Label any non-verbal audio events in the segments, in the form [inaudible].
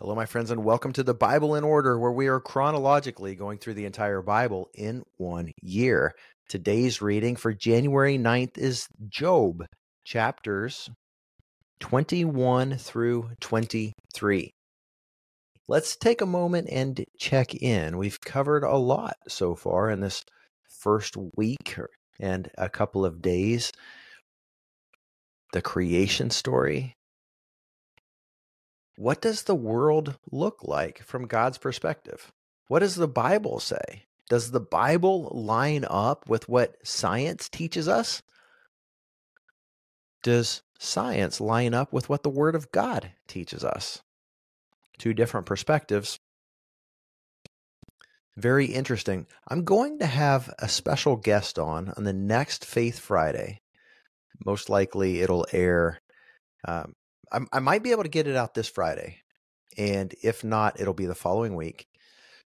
Hello, my friends, and welcome to the Bible in Order, where we are chronologically going through the entire Bible in one year. Today's reading for January 9th is Job, chapters 21 through 23. Let's take a moment and check in. We've covered a lot so far in this first week and a couple of days. The creation story, what does the world look like from God's perspective? What does the Bible say? Does the Bible line up with what science teaches us? Does science line up with what the Word of God teaches us? Two different perspectives. Very interesting. I'm going to have a special guest on on the next Faith Friday. Most likely it'll air um, I, I might be able to get it out this Friday. And if not, it'll be the following week.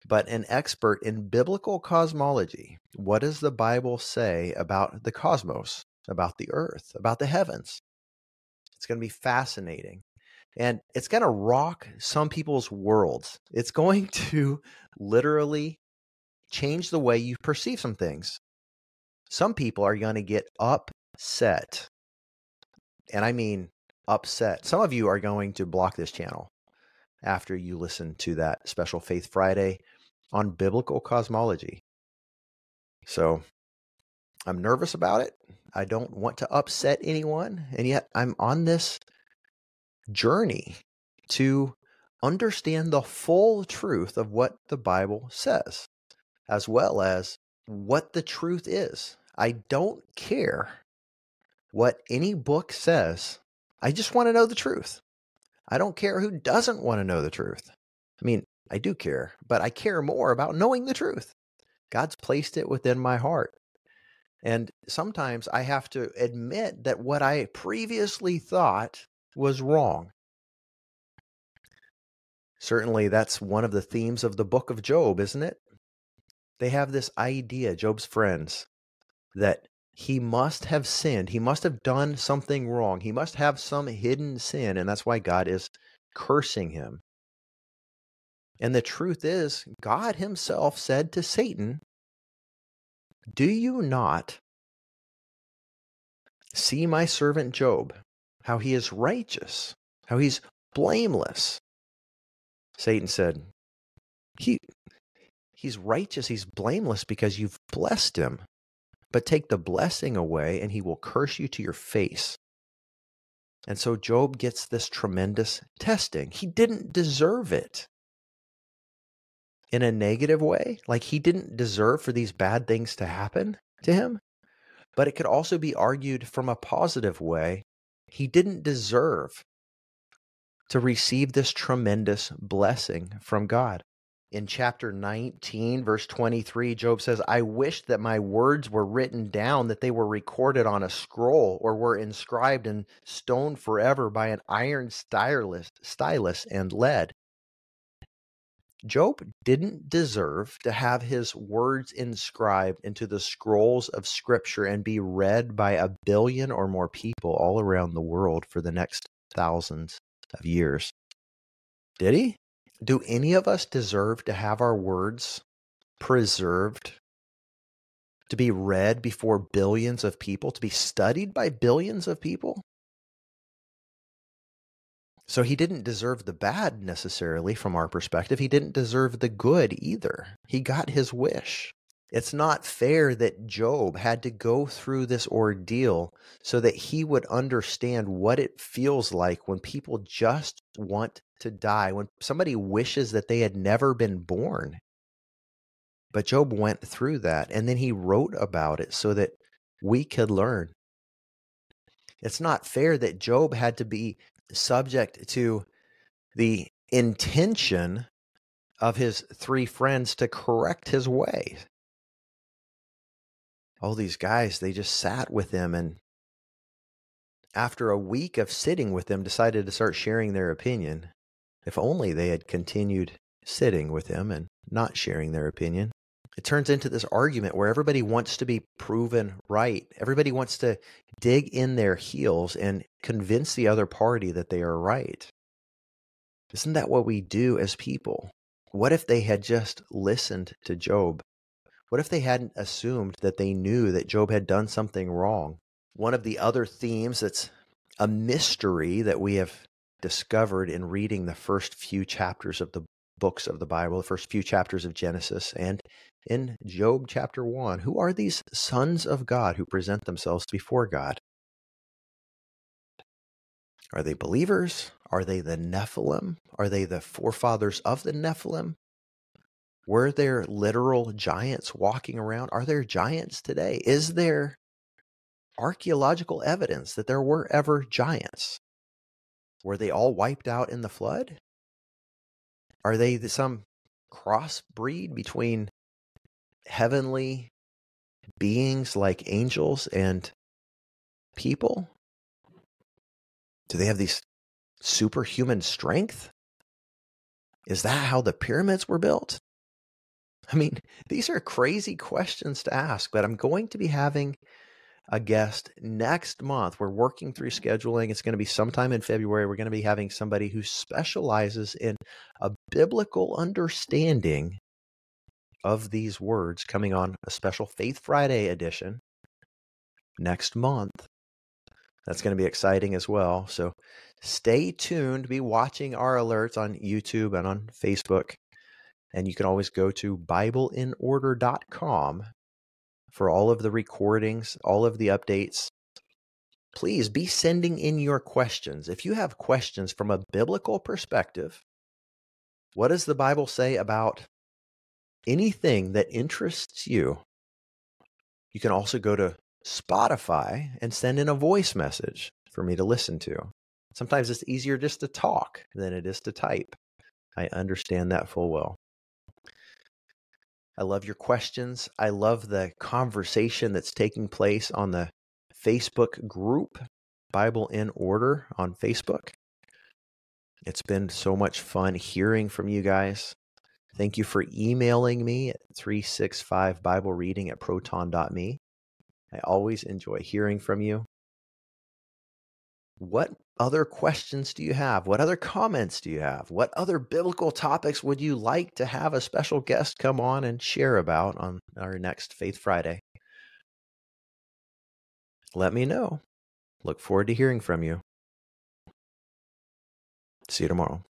But an expert in biblical cosmology. What does the Bible say about the cosmos, about the earth, about the heavens? It's going to be fascinating. And it's going to rock some people's worlds. It's going [laughs] to literally change the way you perceive some things. Some people are going to get upset. And I mean upset. Some of you are going to block this channel after you listen to that special Faith Friday on biblical cosmology. So I'm nervous about it. I don't want to upset anyone. And yet I'm on this journey to understand the full truth of what the Bible says, as well as what the truth is. I don't care what any book says I just want to know the truth. I don't care who doesn't want to know the truth. I mean, I do care, but I care more about knowing the truth. God's placed it within my heart. And sometimes I have to admit that what I previously thought was wrong. Certainly, that's one of the themes of the book of Job, isn't it? They have this idea, Job's friends, that he must have sinned. He must have done something wrong. He must have some hidden sin. And that's why God is cursing him. And the truth is, God himself said to Satan, Do you not see my servant Job, how he is righteous, how he's blameless? Satan said, he, He's righteous, he's blameless because you've blessed him but take the blessing away and he will curse you to your face. And so Job gets this tremendous testing. He didn't deserve it in a negative way, like he didn't deserve for these bad things to happen to him. But it could also be argued from a positive way. He didn't deserve to receive this tremendous blessing from God in chapter 19, verse 23, Job says, I wish that my words were written down, that they were recorded on a scroll, or were inscribed in stone forever by an iron stylus, stylus and lead. Job didn't deserve to have his words inscribed into the scrolls of Scripture and be read by a billion or more people all around the world for the next thousands of years. Did he? Do any of us deserve to have our words preserved, to be read before billions of people, to be studied by billions of people? So he didn't deserve the bad necessarily from our perspective. He didn't deserve the good either. He got his wish. It's not fair that Job had to go through this ordeal so that he would understand what it feels like when people just want to die, when somebody wishes that they had never been born. But Job went through that and then he wrote about it so that we could learn. It's not fair that Job had to be subject to the intention of his three friends to correct his way. All these guys, they just sat with him and after a week of sitting with them decided to start sharing their opinion. If only they had continued sitting with him and not sharing their opinion. It turns into this argument where everybody wants to be proven right. Everybody wants to dig in their heels and convince the other party that they are right. Isn't that what we do as people? What if they had just listened to Job? What if they hadn't assumed that they knew that Job had done something wrong? One of the other themes that's a mystery that we have discovered in reading the first few chapters of the books of the Bible, the first few chapters of Genesis, and in Job chapter 1. Who are these sons of God who present themselves before God? Are they believers? Are they the Nephilim? Are they the forefathers of the Nephilim? Were there literal giants walking around? Are there giants today? Is there archaeological evidence that there were ever giants? Were they all wiped out in the flood? Are they some crossbreed between heavenly beings like angels and people? Do they have these superhuman strength? Is that how the pyramids were built? I mean, [laughs] these are crazy questions to ask, but I'm going to be having a guest next month. We're working through scheduling. It's going to be sometime in February. We're going to be having somebody who specializes in a biblical understanding of these words coming on a special Faith Friday edition next month. That's going to be exciting as well. So stay tuned. Be watching our alerts on YouTube and on Facebook. And you can always go to BibleInOrder.com for all of the recordings, all of the updates. Please be sending in your questions. If you have questions from a biblical perspective, what does the Bible say about anything that interests you? You can also go to Spotify and send in a voice message for me to listen to. Sometimes it's easier just to talk than it is to type. I understand that full well. I love your questions. I love the conversation that's taking place on the Facebook group, Bible in Order on Facebook. It's been so much fun hearing from you guys. Thank you for emailing me at 365 Bible reading at proton.me. I always enjoy hearing from you. What other questions do you have? What other comments do you have? What other biblical topics would you like to have a special guest come on and share about on our next Faith Friday? Let me know. Look forward to hearing from you. See you tomorrow.